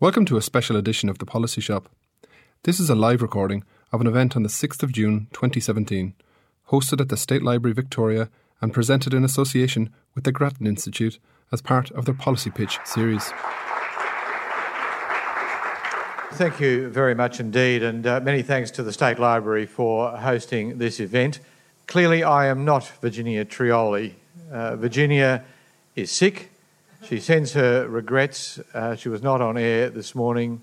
Welcome to a special edition of the Policy Shop. This is a live recording of an event on the 6th of June 2017, hosted at the State Library Victoria and presented in association with the Grattan Institute as part of their Policy Pitch series. Thank you very much indeed, and uh, many thanks to the State Library for hosting this event. Clearly, I am not Virginia Trioli. Uh, Virginia is sick. She sends her regrets. Uh, she was not on air this morning,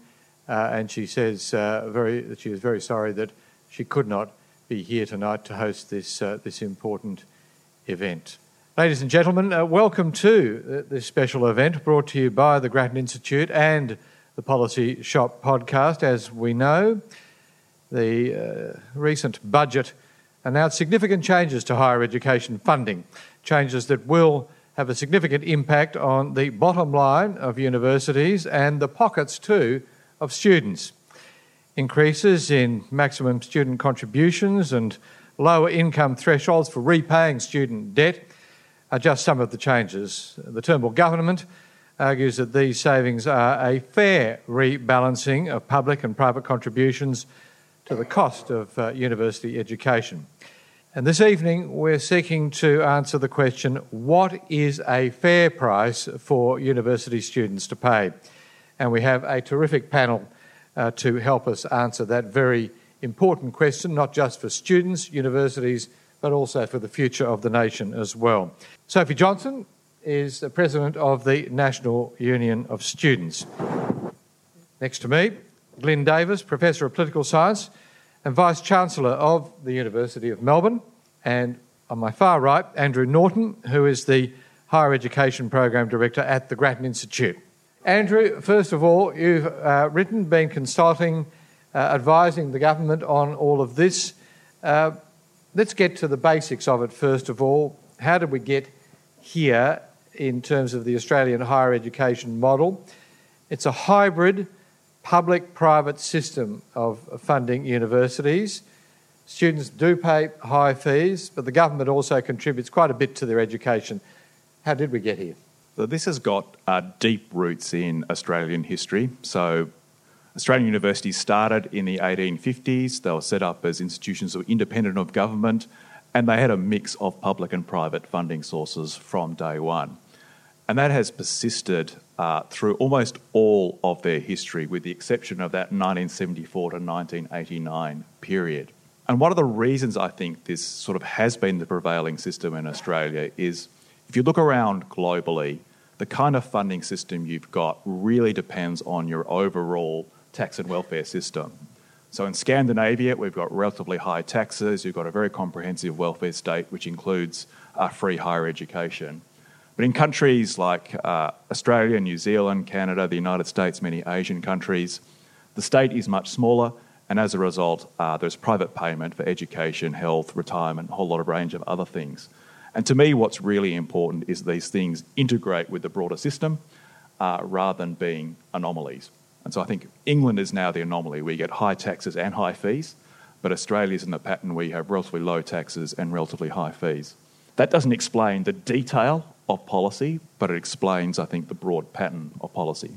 uh, and she says uh, very, that she is very sorry that she could not be here tonight to host this, uh, this important event. Ladies and gentlemen, welcome to this special event brought to you by the Grattan Institute and the Policy Shop podcast. As we know, the uh, recent budget announced significant changes to higher education funding, changes that will have a significant impact on the bottom line of universities and the pockets too of students. Increases in maximum student contributions and lower income thresholds for repaying student debt are just some of the changes. The Turnbull government argues that these savings are a fair rebalancing of public and private contributions to the cost of uh, university education. And this evening, we're seeking to answer the question what is a fair price for university students to pay? And we have a terrific panel uh, to help us answer that very important question, not just for students, universities, but also for the future of the nation as well. Sophie Johnston is the president of the National Union of Students. Next to me, Glyn Davis, Professor of Political Science and Vice Chancellor of the University of Melbourne. And on my far right, Andrew Norton, who is the Higher Education Program Director at the Grattan Institute. Andrew, first of all, you've uh, written, been consulting, uh, advising the government on all of this. Uh, let's get to the basics of it first of all. How did we get here in terms of the Australian higher education model. It's a hybrid public private system of funding universities. Students do pay high fees, but the government also contributes quite a bit to their education. How did we get here? So this has got uh, deep roots in Australian history. So, Australian universities started in the 1850s. They were set up as institutions that were independent of government, and they had a mix of public and private funding sources from day one. And that has persisted uh, through almost all of their history, with the exception of that 1974 to 1989 period. And one of the reasons I think this sort of has been the prevailing system in Australia is if you look around globally, the kind of funding system you've got really depends on your overall tax and welfare system. So in Scandinavia, we've got relatively high taxes, you've got a very comprehensive welfare state, which includes uh, free higher education. But in countries like uh, Australia, New Zealand, Canada, the United States, many Asian countries, the state is much smaller, and as a result, uh, there's private payment for education, health, retirement, a whole lot of range of other things. And to me, what's really important is these things integrate with the broader system uh, rather than being anomalies. And so I think England is now the anomaly. Where we get high taxes and high fees, but Australia's in the pattern where you have relatively low taxes and relatively high fees. That doesn't explain the detail of policy, but it explains, I think, the broad pattern of policy.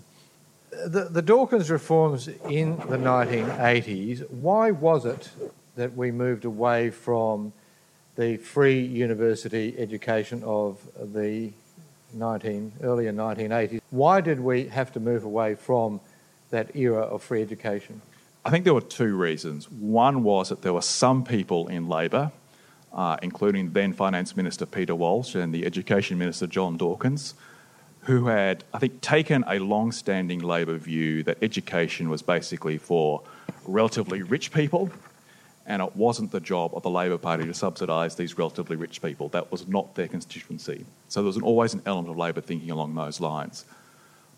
The, the Dawkins reforms in the 1980s, why was it that we moved away from the free university education of the 19, earlier 1980s? Why did we have to move away from that era of free education? I think there were two reasons. One was that there were some people in Labor uh, including then Finance Minister Peter Walsh and the Education Minister John Dawkins, who had, I think, taken a long standing Labor view that education was basically for relatively rich people, and it wasn't the job of the Labor Party to subsidise these relatively rich people. That was not their constituency. So there was an, always an element of Labor thinking along those lines.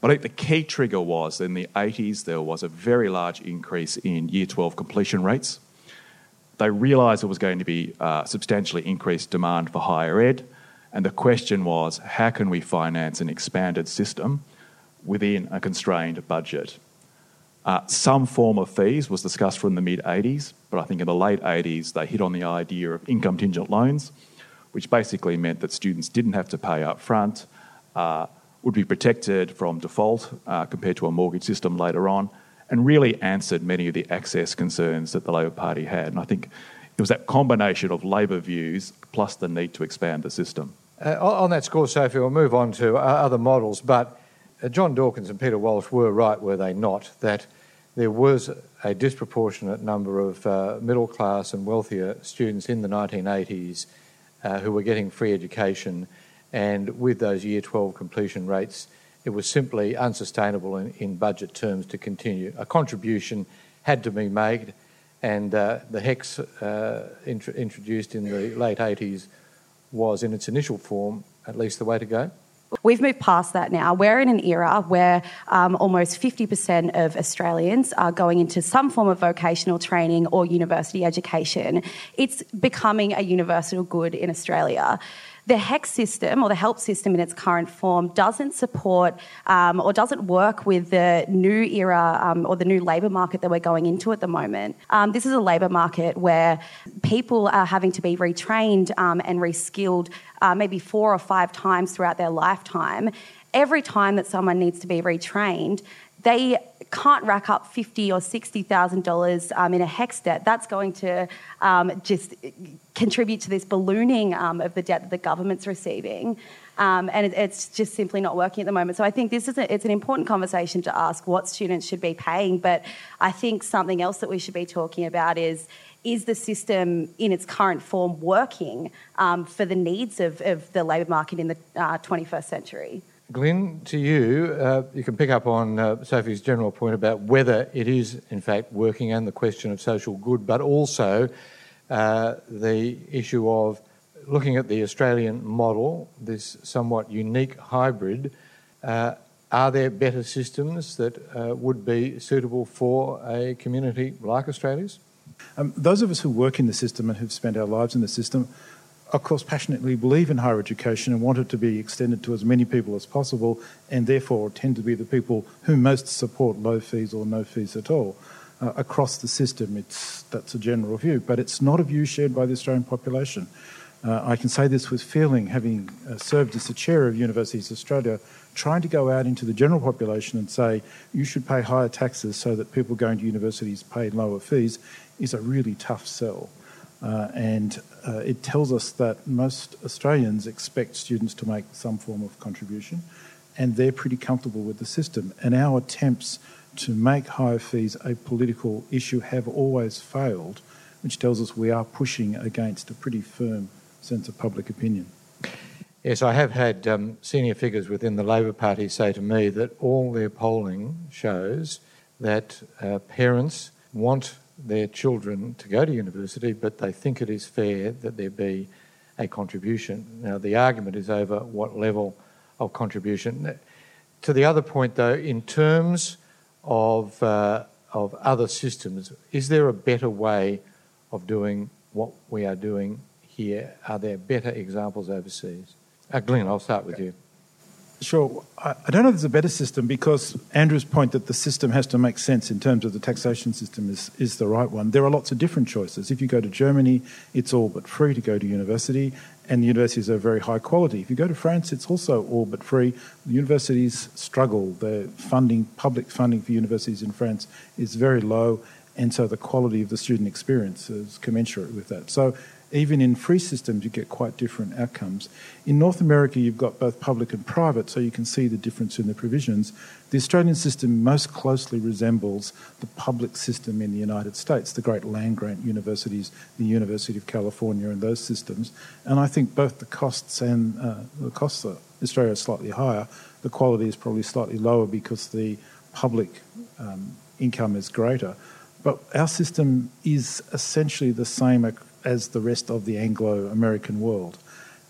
But I think the key trigger was in the 80s there was a very large increase in Year 12 completion rates they realised there was going to be uh, substantially increased demand for higher ed, and the question was how can we finance an expanded system within a constrained budget? Uh, some form of fees was discussed from the mid 80s, but I think in the late 80s they hit on the idea of income contingent loans, which basically meant that students didn't have to pay up front. Uh, would be protected from default uh, compared to a mortgage system later on, and really answered many of the access concerns that the Labor Party had. And I think it was that combination of Labor views plus the need to expand the system. Uh, on that score, Sophie, we'll move on to uh, other models, but uh, John Dawkins and Peter Walsh were right, were they not, that there was a disproportionate number of uh, middle class and wealthier students in the 1980s uh, who were getting free education, and with those year 12 completion rates, it was simply unsustainable in, in budget terms to continue. A contribution had to be made, and uh, the HECS uh, int- introduced in the late 80s was, in its initial form, at least the way to go. We've moved past that now. We're in an era where um, almost 50% of Australians are going into some form of vocational training or university education. It's becoming a universal good in Australia the HECS system or the help system in its current form doesn't support um, or doesn't work with the new era um, or the new labour market that we're going into at the moment. Um, this is a labour market where people are having to be retrained um, and reskilled uh, maybe four or five times throughout their lifetime. Every time that someone needs to be retrained, they can't rack up fifty or sixty thousand dollars um, in a HECS debt. That's going to um, just contribute to this ballooning um, of the debt that the government's receiving. Um, and it, it's just simply not working at the moment. So I think this is a, it's an important conversation to ask what students should be paying. But I think something else that we should be talking about is is the system in its current form working um, for the needs of, of the labour market in the uh, 21st century? Glyn, to you, uh, you can pick up on uh, Sophie's general point about whether it is, in fact, working and the question of social good, but also uh, the issue of looking at the Australian model, this somewhat unique hybrid. Uh, are there better systems that uh, would be suitable for a community like Australia's? Um, those of us who work in the system and who've spent our lives in the system of course, passionately believe in higher education and want it to be extended to as many people as possible, and therefore tend to be the people who most support low fees or no fees at all. Uh, across the system, it's, that's a general view, but it's not a view shared by the Australian population. Uh, I can say this with feeling, having uh, served as the chair of Universities Australia, trying to go out into the general population and say you should pay higher taxes so that people going to universities pay lower fees is a really tough sell. Uh, and uh, it tells us that most Australians expect students to make some form of contribution, and they're pretty comfortable with the system. And our attempts to make higher fees a political issue have always failed, which tells us we are pushing against a pretty firm sense of public opinion. Yes, I have had um, senior figures within the Labor Party say to me that all their polling shows that uh, parents want their children to go to university, but they think it is fair that there be a contribution. Now, the argument is over what level of contribution. To the other point, though, in terms of, uh, of other systems, is there a better way of doing what we are doing here? Are there better examples overseas? Uh, Glyn, I'll start with you. Sure. I, don't know if there's a better system because Andrew's point that the system has to make sense in terms of the taxation system is, is the right one. There are lots of different choices. If you go to Germany, it's all but free to go to university, and the universities are very high quality. If you go to France, it's also all but free. The universities struggle. The funding, public funding for universities in France is very low, and so the quality of the student experience is commensurate with that. So even in free systems, you get quite different outcomes. In North America, you've got both public and private, so you can see the difference in the provisions. The Australian system most closely resembles the public system in the United States, the great land grant universities, the University of California, and those systems. And I think both the costs and uh, the costs of Australia are slightly higher. The quality is probably slightly lower because the public um, income is greater. But our system is essentially the same as the rest of the Anglo American world.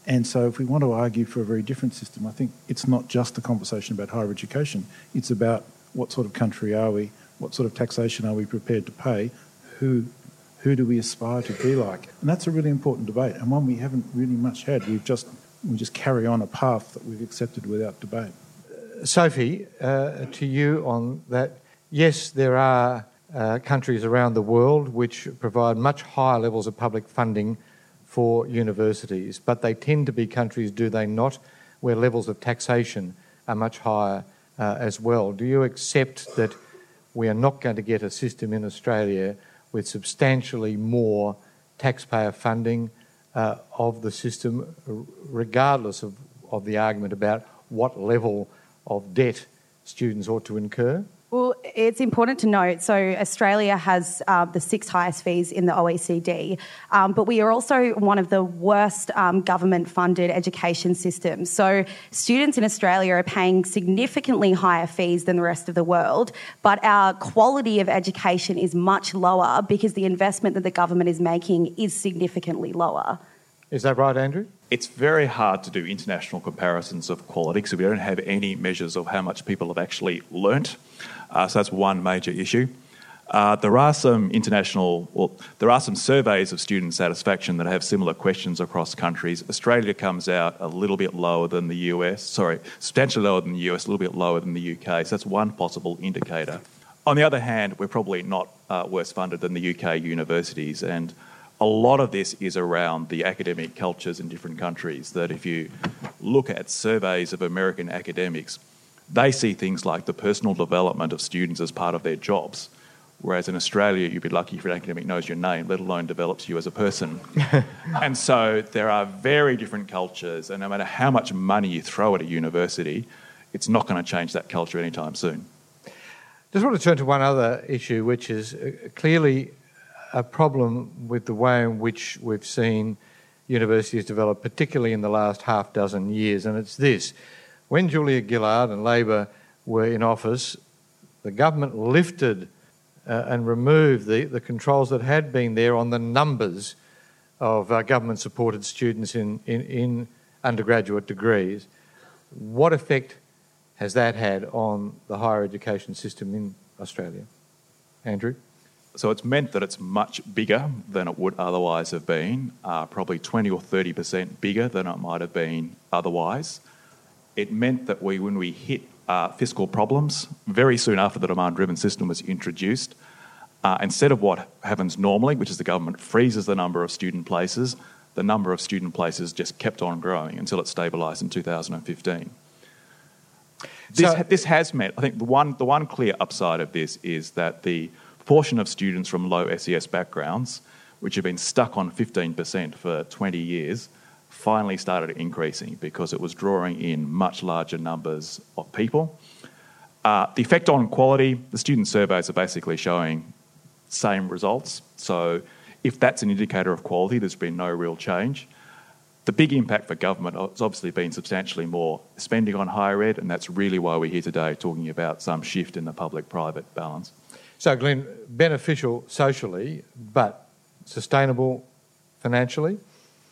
And so, if we want to argue for a very different system, I think it's not just a conversation about higher education. It's about what sort of country are we? What sort of taxation are we prepared to pay? Who, who do we aspire to be like? And that's a really important debate, and one we haven't really much had. We've just, we just carry on a path that we've accepted without debate. Sophie, uh, to you on that. Yes, there are uh, countries around the world which provide much higher levels of public funding for universities, but they tend to be countries, do they not, where levels of taxation are much higher uh, as well. Do you accept that we are not going to get a system in Australia with substantially more taxpayer funding uh, of the system, regardless of, of the argument about what level of debt students ought to incur? Well, it's important to note so, Australia has uh, the sixth highest fees in the OECD, um, but we are also one of the worst um, government funded education systems. So, students in Australia are paying significantly higher fees than the rest of the world, but our quality of education is much lower because the investment that the government is making is significantly lower. Is that right, Andrew? It's very hard to do international comparisons of quality because we don't have any measures of how much people have actually learnt. Uh, so that's one major issue. Uh, there are some international, well, there are some surveys of student satisfaction that have similar questions across countries. Australia comes out a little bit lower than the US, sorry, substantially lower than the US, a little bit lower than the UK. So that's one possible indicator. On the other hand, we're probably not uh, worse funded than the UK universities, and a lot of this is around the academic cultures in different countries. That if you look at surveys of American academics, they see things like the personal development of students as part of their jobs. Whereas in Australia, you'd be lucky if an academic knows your name, let alone develops you as a person. and so there are very different cultures, and no matter how much money you throw at a university, it's not going to change that culture anytime soon. Just want to turn to one other issue, which is uh, clearly a problem with the way in which we've seen universities develop, particularly in the last half dozen years, and it's this when Julia Gillard and Labor were in office, the government lifted uh, and removed the, the controls that had been there on the numbers of uh, government supported students in, in, in undergraduate degrees. What effect has that had on the higher education system in Australia? Andrew? So it's meant that it's much bigger than it would otherwise have been, uh, probably 20 or 30% bigger than it might have been otherwise it meant that we, when we hit uh, fiscal problems, very soon after the demand driven system was introduced, uh, instead of what happens normally, which is the government freezes the number of student places, the number of student places just kept on growing until it stabilised in 2015. This, so, this has meant, I think, the one, the one clear upside of this is that the proportion of students from low SES backgrounds, which have been stuck on 15% for 20 years, finally started increasing because it was drawing in much larger numbers of people. Uh, the effect on quality, the student surveys are basically showing same results. So if that's an indicator of quality, there's been no real change. The big impact for government has obviously been substantially more spending on higher ed, and that's really why we're here today talking about some shift in the public private balance. So, Glyn, beneficial socially, but sustainable financially?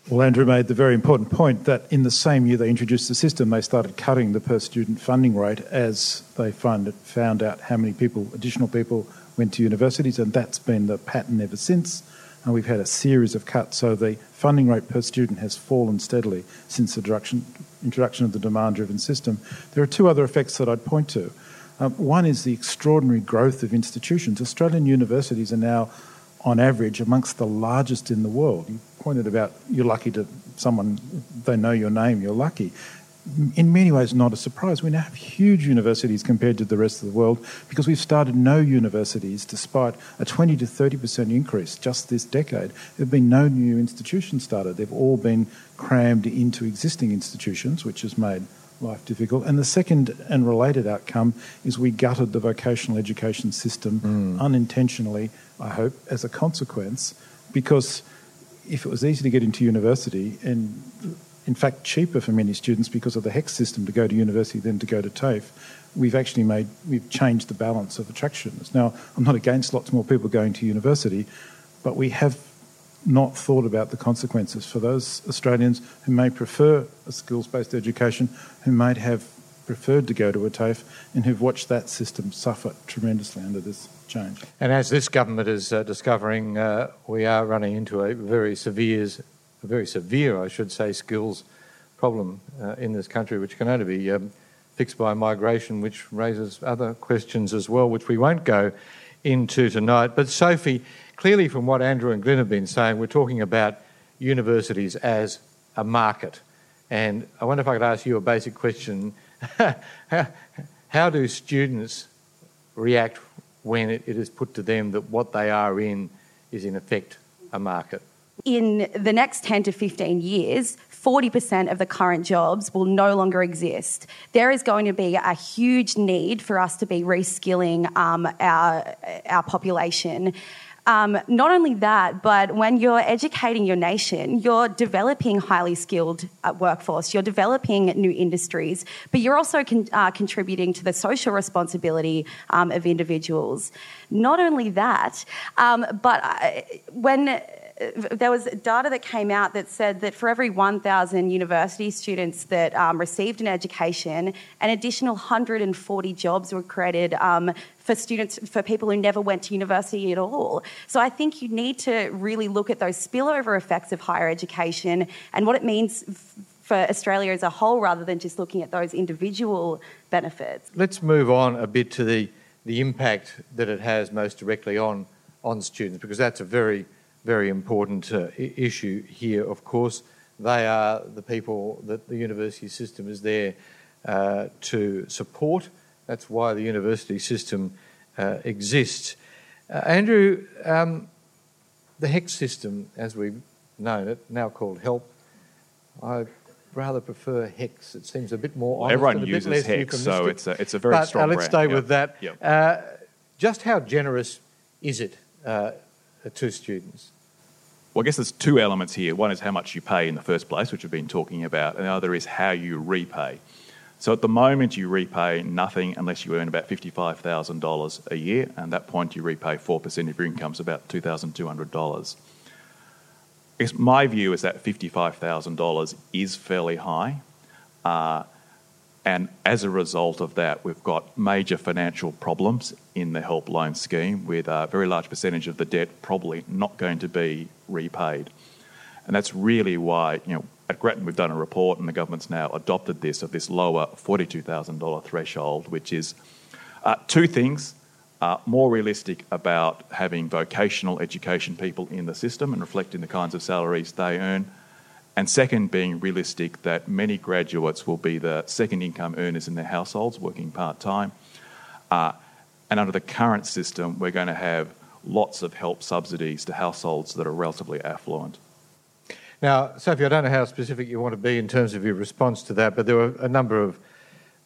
Well, Andrew made the very important point that in the same year they introduced the system, they started cutting the per student funding rate as they find, found out how many people, additional people, went to universities, and that's been the pattern ever since. And we've had a series of cuts, so the funding rate per student has fallen steadily since the introduction, introduction of the demand driven system. There are two other effects that I'd point to. Um, one is the extraordinary growth of institutions. Australian universities are now on average, amongst the largest in the world. You pointed about you're lucky to someone, they know your name, you're lucky. In many ways, not a surprise. We now have huge universities compared to the rest of the world because we've started no universities despite a 20 to 30% increase just this decade. There have been no new institutions started. They've all been crammed into existing institutions, which has made life difficult. And the second and related outcome is we gutted the vocational education system mm. unintentionally, I hope, as a consequence, because if it was easy to get into university and in fact cheaper for many students because of the HECS system to go to university than to go to TAFE, we've actually made we've changed the balance of attractions. Now, I'm not against lots more people going to university, but we have not thought about the consequences for those Australians who may prefer a skills based education, who might have preferred to go to a TAFE, and who've watched that system suffer tremendously under this change. And as this government is uh, discovering, uh, we are running into a very severe, a very severe, I should say, skills problem uh, in this country, which can only be um, fixed by migration, which raises other questions as well, which we won't go into tonight. But Sophie, clearly from what Andrew and Glyn have been saying, we're talking about universities as a market. And I wonder if I could ask you a basic question. how, do students react when it, it is put to them that what they are in is in effect a market? In the next 10 to 15 years, 40% of the current jobs will no longer exist. There is going to be a huge need for us to be reskilling um, our, our population. Um, not only that, but when you're educating your nation, you're developing highly skilled uh, workforce, you're developing new industries, but you're also con- uh, contributing to the social responsibility um, of individuals. Not only that, um, but uh, when there was data that came out that said that for every 1,000 university students that um, received an education, an additional 140 jobs were created um, for students, for people who never went to university at all. So I think you need to really look at those spillover effects of higher education and what it means for Australia as a whole rather than just looking at those individual benefits. Let's move on a bit to the, the impact that it has most directly on, on students because that's a very very important uh, issue here, of course. They are the people that the university system is there uh, to support. That's why the university system uh, exists. Uh, Andrew, um, the HECS system, as we've known it, now called HELP, I rather prefer HECS. It seems a bit more well, Everyone uses HECS, so it's a, it's a very but, strong uh, let's brand. stay yep. with that. Yep. Uh, just how generous is it to students? Well, I guess there's two elements here. One is how much you pay in the first place, which we've been talking about, and the other is how you repay. So at the moment, you repay nothing unless you earn about $55,000 a year, and at that point, you repay 4% of your income, so about $2,200. I guess my view is that $55,000 is fairly high. Uh, and as a result of that, we've got major financial problems in the help loan scheme, with a very large percentage of the debt probably not going to be repaid. And that's really why, you know, at Grattan we've done a report and the government's now adopted this of this lower $42,000 threshold, which is uh, two things. Uh, more realistic about having vocational education people in the system and reflecting the kinds of salaries they earn and second, being realistic that many graduates will be the second income earners in their households, working part time. Uh, and under the current system, we're going to have lots of help subsidies to households that are relatively affluent. Now, Sophie, I don't know how specific you want to be in terms of your response to that, but there were a number of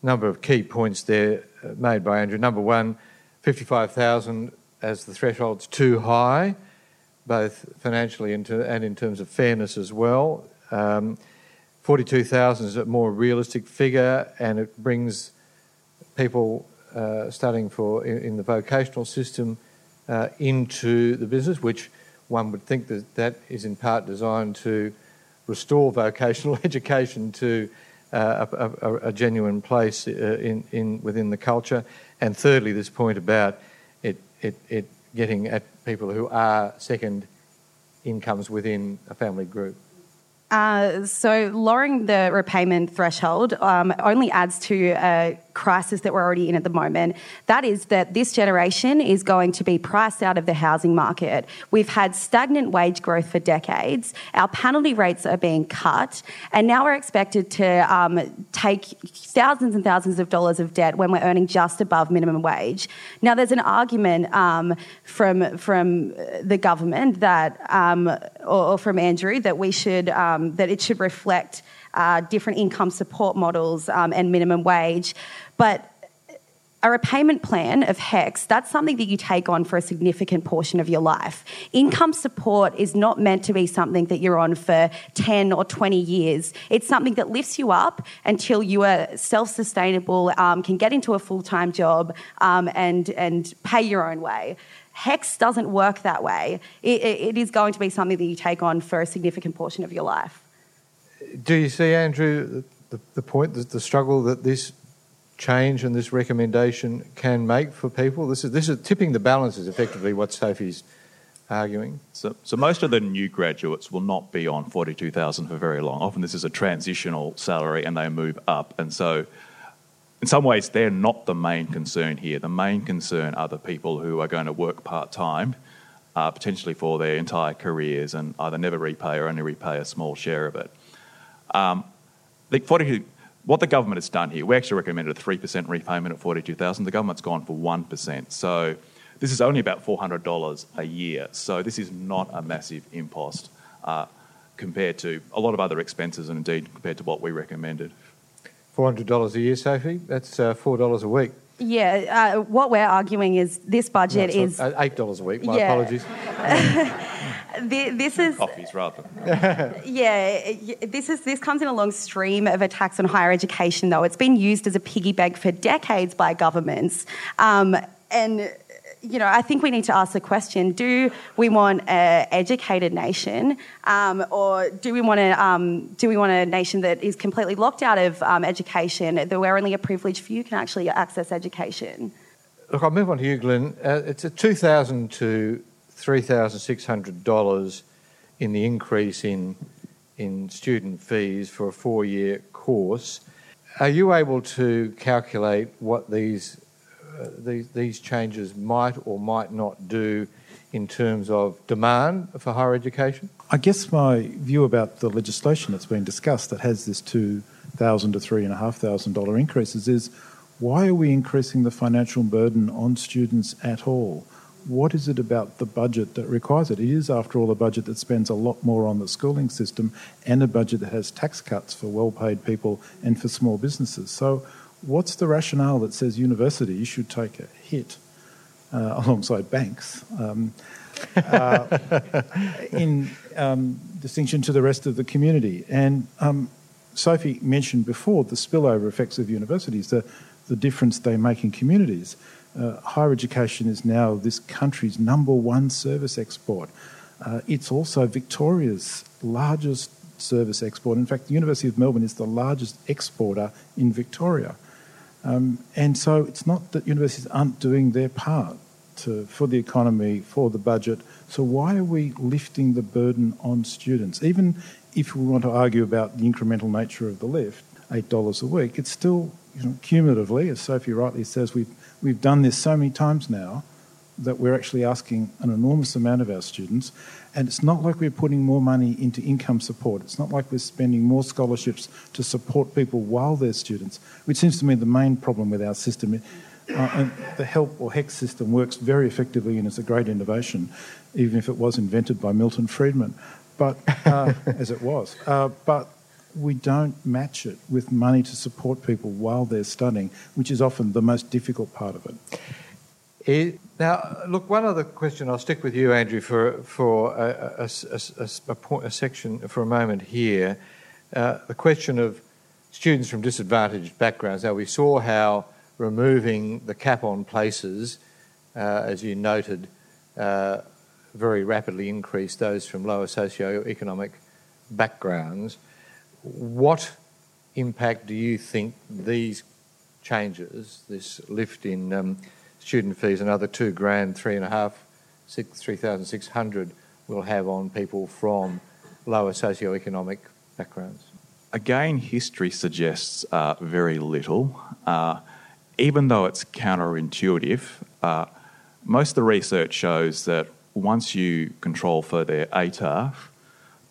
number of key points there uh, made by Andrew. Number one, 55,000 as the threshold's too high, both financially and in terms of fairness as well. Um, 42,000 is a more realistic figure and it brings people uh, studying for in, in, the vocational system uh, into the business, which one would think that that is in part designed to restore vocational education to uh, a, a, a, genuine place uh, in, in, within the culture. And thirdly, this point about it, it, it getting at people who are second incomes within a family group. Uh, so lowering the repayment threshold um, only adds to a crisis that we're already in at the moment. That is that this generation is going to be priced out of the housing market. We've had stagnant wage growth for decades. Our penalty rates are being cut, and now we're expected to um, take thousands and thousands of dollars of debt when we're earning just above minimum wage. Now, there's an argument um, from from the government that, um, or, or, from Andrew, that we should um, that it should reflect uh, different income support models um, and minimum wage. But a repayment plan of HECS, that's something that you take on for a significant portion of your life. Income support is not meant to be something that you're on for 10 or 20 years. It's something that lifts you up until you are self sustainable, um, can get into a full time job, um, and, and pay your own way. HECS doesn't work that way. It, it is going to be something that you take on for a significant portion of your life. Do you see, Andrew, the, the point, the, the struggle that this change and this recommendation can make for people? This is, this is tipping the balance, is effectively what Sophie's arguing. So, so most of the new graduates will not be on 42,000 for very long. Often this is a transitional salary and they move up. And so in some ways, they're not the main concern here. The main concern are the people who are going to work part time, uh, potentially for their entire careers, and either never repay or only repay a small share of it. Um, I think 42, what the government has done here, we actually recommended a 3% repayment at 42000 The government's gone for 1%. So this is only about $400 a year. So this is not a massive impost uh, compared to a lot of other expenses and indeed compared to what we recommended. $400 a year, Sophie? That's uh, $4 a week. Yeah, uh, what we're arguing is this budget no, is uh, eight dollars a week. My yeah. apologies. this is coffees rather. yeah, this is this comes in a long stream of attacks on higher education. Though it's been used as a piggy bank for decades by governments, um, and you know, I think we need to ask the question: Do we want an educated nation, um, or do we want a um, do we want a nation that is completely locked out of um, education, that where only a privileged few can actually access education? Look, I'll move on to you, Glyn. Uh, it's a two thousand to three thousand six hundred dollars in the increase in in student fees for a four-year course. Are you able to calculate what these uh, these, these changes might or might not do in terms of demand for higher education? I guess my view about the legislation that's been discussed that has this two thousand to three and a half thousand dollar increases is why are we increasing the financial burden on students at all? What is it about the budget that requires it? It is, after all, a budget that spends a lot more on the schooling system and a budget that has tax cuts for well paid people and for small businesses. So, what's the rationale that says universities should take a hit uh, alongside banks um, uh, in um, distinction to the rest of the community? And um, Sophie mentioned before the spillover effects of universities, the, the difference they make in communities. Uh, higher education is now this country's number one service export. Uh, it's also Victoria's largest service export. In fact, the University of Melbourne is the largest exporter in Victoria. Um, and so it's not that universities aren't doing their part to, for the economy, for the budget. So why are we lifting the burden on students? Even if we want to argue about the incremental nature of the lift, $8 a week, it's still, you know, cumulatively, as Sophie rightly says, we've, we've done this so many times now that we're actually asking an enormous amount of our students. And it's not like we're putting more money into income support. It's not like we're spending more scholarships to support people while they're students, which seems to me the main problem with our system. Uh, the HELP or HECS system works very effectively and is a great innovation, even if it was invented by Milton Friedman, but uh, as it was. Uh, but we don't match it with money to support people while they're studying, which is often the most difficult part of it. It, now, look, one other question. I'll stick with you, Andrew, for for a, a, a, a point, section for a moment here. Uh, the question of students from disadvantaged backgrounds. Now, we saw how removing the cap on places, uh, as you noted, uh, very rapidly increased those from lower socio-economic backgrounds. What impact do you think these changes, this lift in um, student fees, another two grand, three and a half, six, three thousand six hundred will have on people from lower socio-economic backgrounds? Again, history suggests uh, very little. Uh, even though it's counterintuitive, uh, most of the research shows that once you control for their ATAR,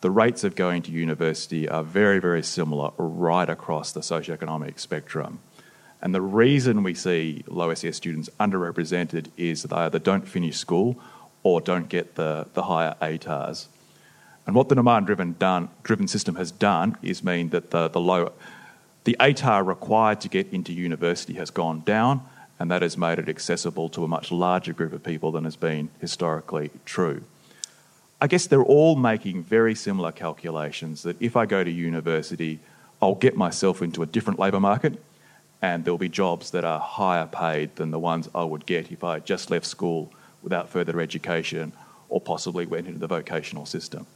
the rates of going to university are very, very similar right across the socioeconomic spectrum. And the reason we see low SES students underrepresented is that they either don't finish school or don't get the, the higher ATARs. And what the demand driven driven system has done is mean that the, the low the ATAR required to get into university has gone down, and that has made it accessible to a much larger group of people than has been historically true. I guess they're all making very similar calculations that if I go to university, I'll get myself into a different labour market and there'll be jobs that are higher paid than the ones I would get if I just left school without further education or possibly went into the vocational system.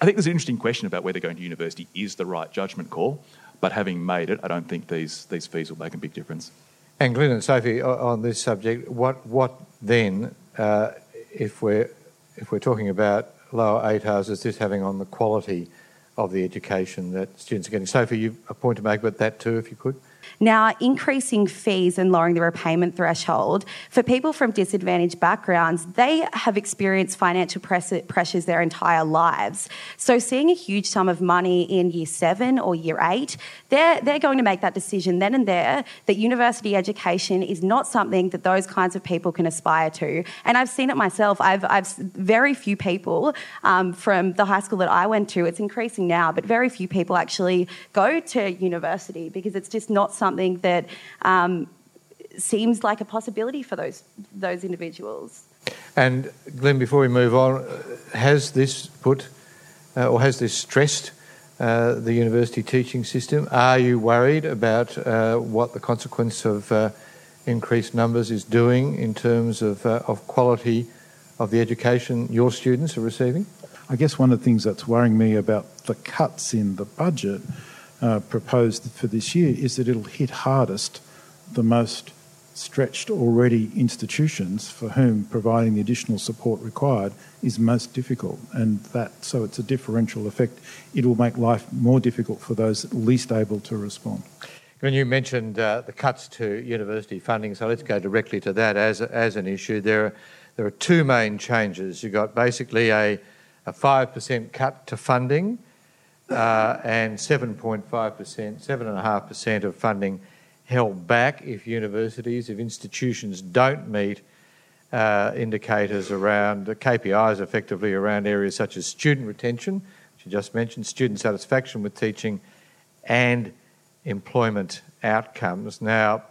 I think there's an interesting question about whether going to university is the right judgment call, but having made it, I don't think these, these fees will make a big difference. And Glyn and Sophie, on this subject, what, what then, uh, if, we're, if we're talking about lower ATARs, is this having on the quality of the education that students are getting? Sophie, you a point to make about that too, if you could. Now, increasing fees and lowering the repayment threshold for people from disadvantaged backgrounds, they have experienced financial pressures their entire lives. So, seeing a huge sum of money in year seven or year eight, they're, they're going to make that decision then and there that university education is not something that those kinds of people can aspire to. And I've seen it myself. I've, I've very few people um, from the high school that I went to, it's increasing now, but very few people actually go to university because it's just not something something that um, seems like a possibility for those those individuals. And Glyn, before we move on, has this put uh, or has this stressed uh, the university teaching system? Are you worried about uh, what the consequence of uh, increased numbers is doing in terms of, uh, of quality of the education your students are receiving? I guess one of the things that's worrying me about the cuts in the budget uh, proposed for this year is that it'll hit hardest the most stretched already institutions for whom providing the additional support required is most difficult. And that so it's a differential effect. It will make life more difficult for those least able to respond. When you mentioned uh, the cuts to university funding so let's go directly to that as, as an issue. There are, there are two main changes. You've got basically a, a 5% cut to funding uh, and 7.5%, 7.5% of funding held back if universities, if institutions don't meet uh, indicators around KPIs effectively around areas such as student retention, which you just mentioned, student satisfaction with teaching, and employment outcomes. Now,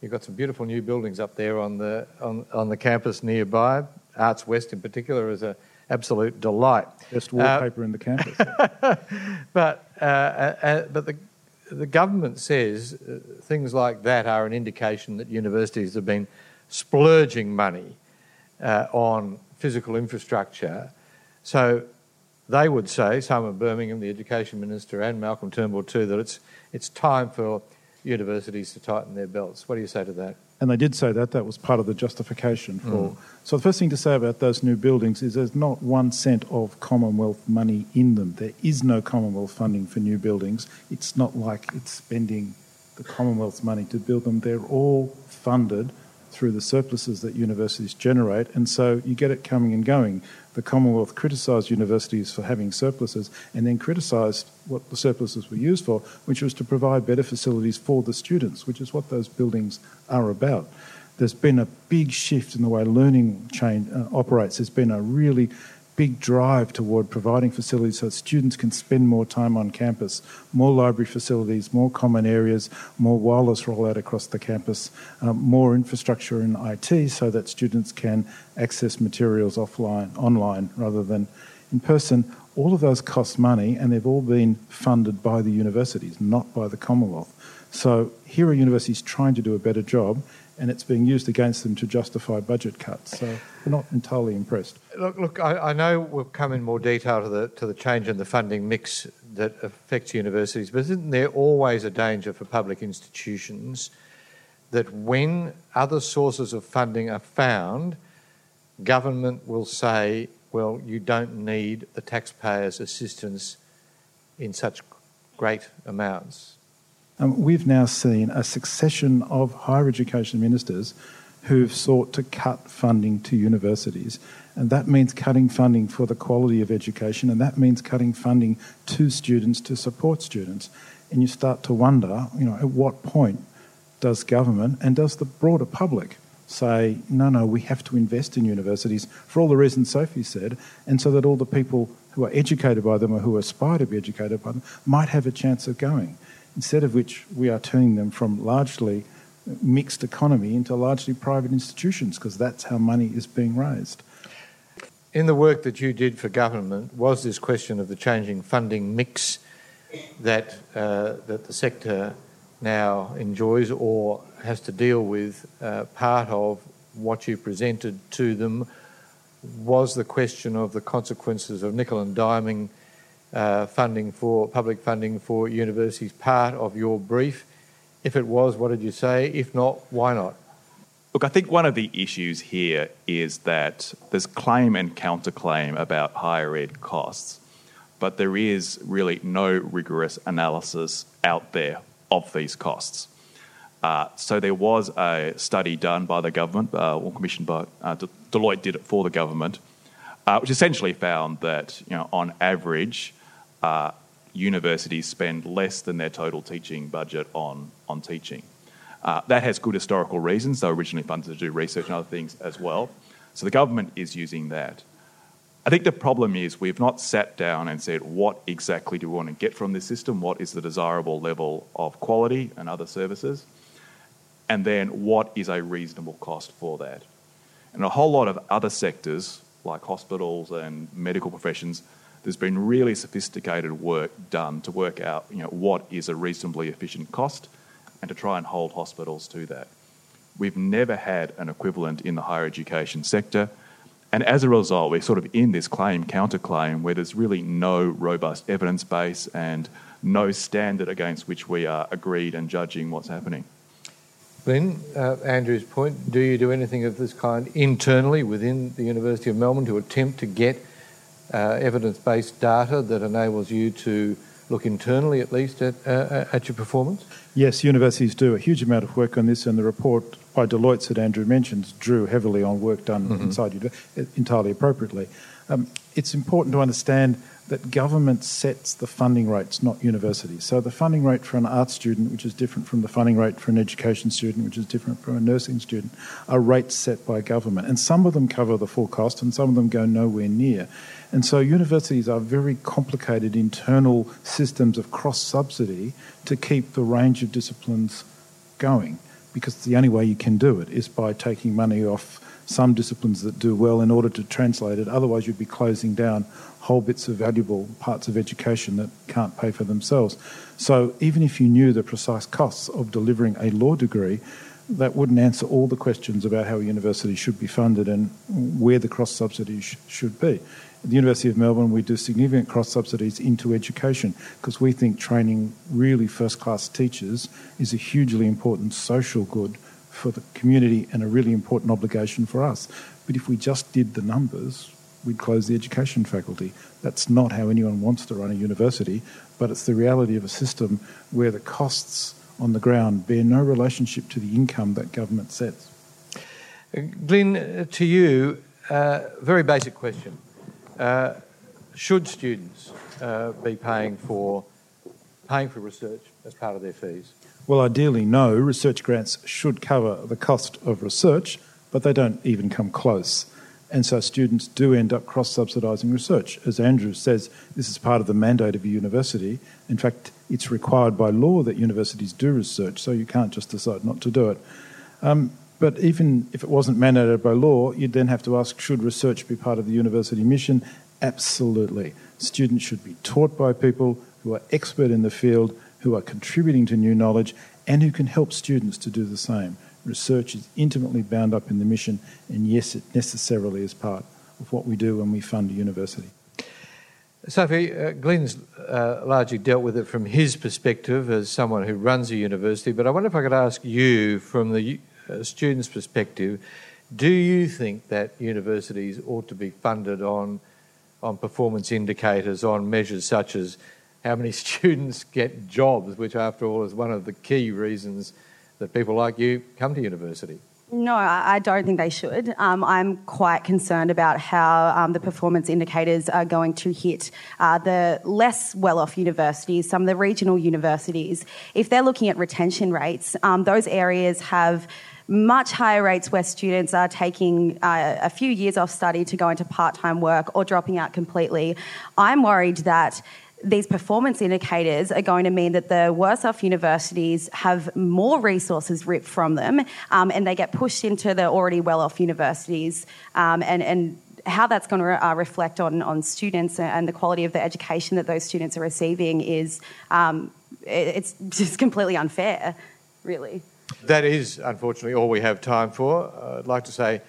you've got some beautiful new buildings up there on the on, on the campus nearby. Arts West, in particular, is a absolute delight. Best wallpaper uh, in the campus. but uh, uh, uh, but the the government says uh, things like that are an indication that universities have been splurging money uh, on physical infrastructure. So they would say, Simon Birmingham, the education minister, and Malcolm Turnbull too, that it's it's time for universities to tighten their belts. What do you say to that? And they did say that. That was part of the justification for. Mm. So the first thing to say about those new buildings is there's not one cent of Commonwealth money in them. There is no Commonwealth funding for new buildings. It's not like it's spending the Commonwealth's money to build them. They're all funded through the surpluses that universities generate, and so you get it coming and going. The Commonwealth criticised universities for having surpluses and then criticised what the surpluses were used for, which was to provide better facilities for the students, which is what those buildings are about. There's been a big shift in the way learning chain uh, operates. There's been a really big drive toward providing facilities so students can spend more time on campus, more library facilities, more common areas, more wireless rollout across the campus, um, more infrastructure in IT so that students can access materials offline, online rather than in person. All of those cost money and they've all been funded by the universities, not by the Commonwealth. So here are universities trying to do a better job and it's being used against them to justify budget cuts. So we're not entirely impressed. Look, look I, I, know we'll come in more detail to the to the change in the funding mix that affects universities, but isn't there always a danger for public institutions that when other sources of funding are found, government will say, well, you don't need the taxpayers' assistance in such great amounts? Um, we've now seen a succession of higher education ministers who've sought to cut funding to universities. And that means cutting funding for the quality of education, and that means cutting funding to students to support students. And you start to wonder, you know, at what point does government and does the broader public say, no, no, we have to invest in universities for all the reasons Sophie said, and so that all the people who are educated by them or who aspire to be educated by them might have a chance of going instead of which we are turning them from largely mixed economy into largely private institutions because that's how money is being raised. In the work that you did for government, was this question of the changing funding mix that uh, that the sector now enjoys or has to deal with uh, part of what you presented to them? Was the question of the consequences of nickel and diming uh, funding for public funding for universities part of your brief? If it was, what did you say? If not, why not? Look, I think one of the issues here is that there's claim and counterclaim about higher ed costs, but there is really no rigorous analysis out there of these costs. Uh, so there was a study done by the government, uh, or commissioned by uh, De- Deloitte did it for the government, uh, which essentially found that you know on average, uh, universities spend less than their total teaching budget on on teaching. Uh, that has good historical reasons. They were originally funded to do research and other things as well. So the government is using that. I think the problem is we've not sat down and said what exactly do we want to get from this system, what is the desirable level of quality and other services, and then what is a reasonable cost for that. And a whole lot of other sectors, like hospitals and medical professions, there's been really sophisticated work done to work out you know, what is a reasonably efficient cost and to try and hold hospitals to that. We've never had an equivalent in the higher education sector. And as a result, we're sort of in this claim counterclaim where there's really no robust evidence base and no standard against which we are agreed and judging what's happening. Glyn, uh, Andrew's point, do you do anything of this kind internally within the University of Melbourne to attempt to get uh, evidence based data that enables you to look internally at least at, uh, at your performance? Yes, universities do a huge amount of work on this, and the report by Deloitte that Andrew mentions drew heavily on work done mm-hmm. inside entirely appropriately. Um, it's important to understand that government sets the funding rates, not universities. So the funding rate for an art student, which is different from the funding rate for an education student, which is different from a nursing student, are rates set by government. And some of them cover the full cost and some of them go nowhere near. And so universities are very complicated internal systems of cross subsidy to keep the range of disciplines going because the only way you can do it is by taking money off some disciplines that do well in order to translate it. Otherwise, you'd be closing down whole bits of valuable parts of education that can't pay for themselves. So, even if you knew the precise costs of delivering a law degree, that wouldn't answer all the questions about how a university should be funded and where the cross subsidies sh- should be. At the University of Melbourne, we do significant cross subsidies into education because we think training really first class teachers is a hugely important social good for the community and a really important obligation for us. But if we just did the numbers, we'd close the education faculty. That's not how anyone wants to run a university, but it's the reality of a system where the costs on the ground bear no relationship to the income that government sets. Glyn, to you, uh, very basic question. Uh, should students uh, be paying for paying for research as part of their fees? Well, ideally, no. Research grants should cover the cost of research, but they don't even come close. And so students do end up cross subsidising research. As Andrew says, this is part of the mandate of a university. In fact, it's required by law that universities do research, so you can't just decide not to do it. Um, but even if it wasn't mandated by law, you'd then have to ask should research be part of the university mission? Absolutely. Students should be taught by people who are expert in the field who are contributing to new knowledge and who can help students to do the same. Research is intimately bound up in the mission, and yes, it necessarily is part of what we do when we fund a university. Sophie, uh, Glyn's uh, largely dealt with it from his perspective as someone who runs a university, but I wonder if I could ask you from the uh, student's perspective do you think that universities ought to be funded on, on performance indicators, on measures such as how many students get jobs, which, after all, is one of the key reasons that people like you come to university. No, I don't think they should. Um, I'm quite concerned about how um, the performance indicators are going to hit uh, the less well off universities, some of the regional universities. If they're looking at retention rates, um, those areas have much higher rates where students are taking uh, a few years off study to go into part time work or dropping out completely. I'm worried that these performance indicators are going to mean that the worse off universities have more resources ripped from them um, and they get pushed into the already well off universities um, and, and how that's going to uh, reflect on, on students and the quality of the education that those students are receiving is um, it's just completely unfair, really. That is, unfortunately, all we have time for. Uh, I'd like to say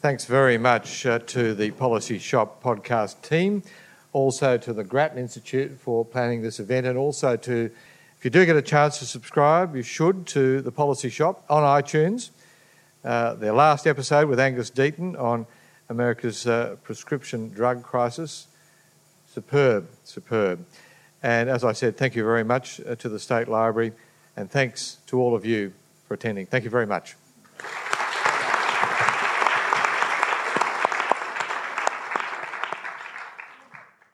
thanks very much uh, to the Policy Shop podcast team also to the Grattan Institute for planning this event, and also to, if you do get a chance to subscribe, you should to the Policy Shop on iTunes. Uh, their last episode with Angus Deaton on America's uh, prescription drug crisis. Superb, superb. And as I said, thank you very much uh, to the State Library And thanks to all of you attending. Thank you very much.